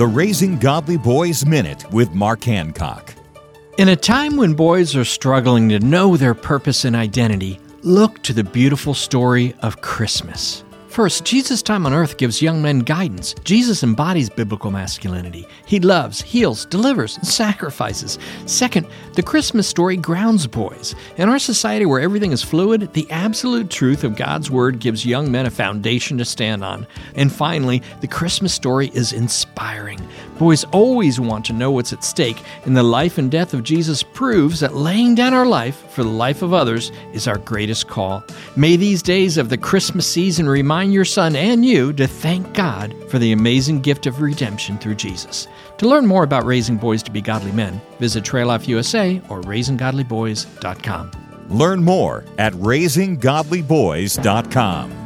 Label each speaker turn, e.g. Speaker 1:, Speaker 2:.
Speaker 1: the Raising Godly Boys Minute with Mark Hancock.
Speaker 2: In a time when boys are struggling to know their purpose and identity, look to the beautiful story of Christmas. First, Jesus' time on earth gives young men guidance. Jesus embodies biblical masculinity. He loves, heals, delivers, and sacrifices. Second, the Christmas story grounds boys. In our society where everything is fluid, the absolute truth of God's Word gives young men a foundation to stand on. And finally, the Christmas story is inspiring. Boys always want to know what's at stake, and the life and death of Jesus proves that laying down our life for the life of others is our greatest call. May these days of the Christmas season remind remind your son and you to thank God for the amazing gift of redemption through Jesus. To learn more about raising boys to be godly men, visit Trail Life USA or raisinggodlyboys.com.
Speaker 1: Learn more at raisinggodlyboys.com.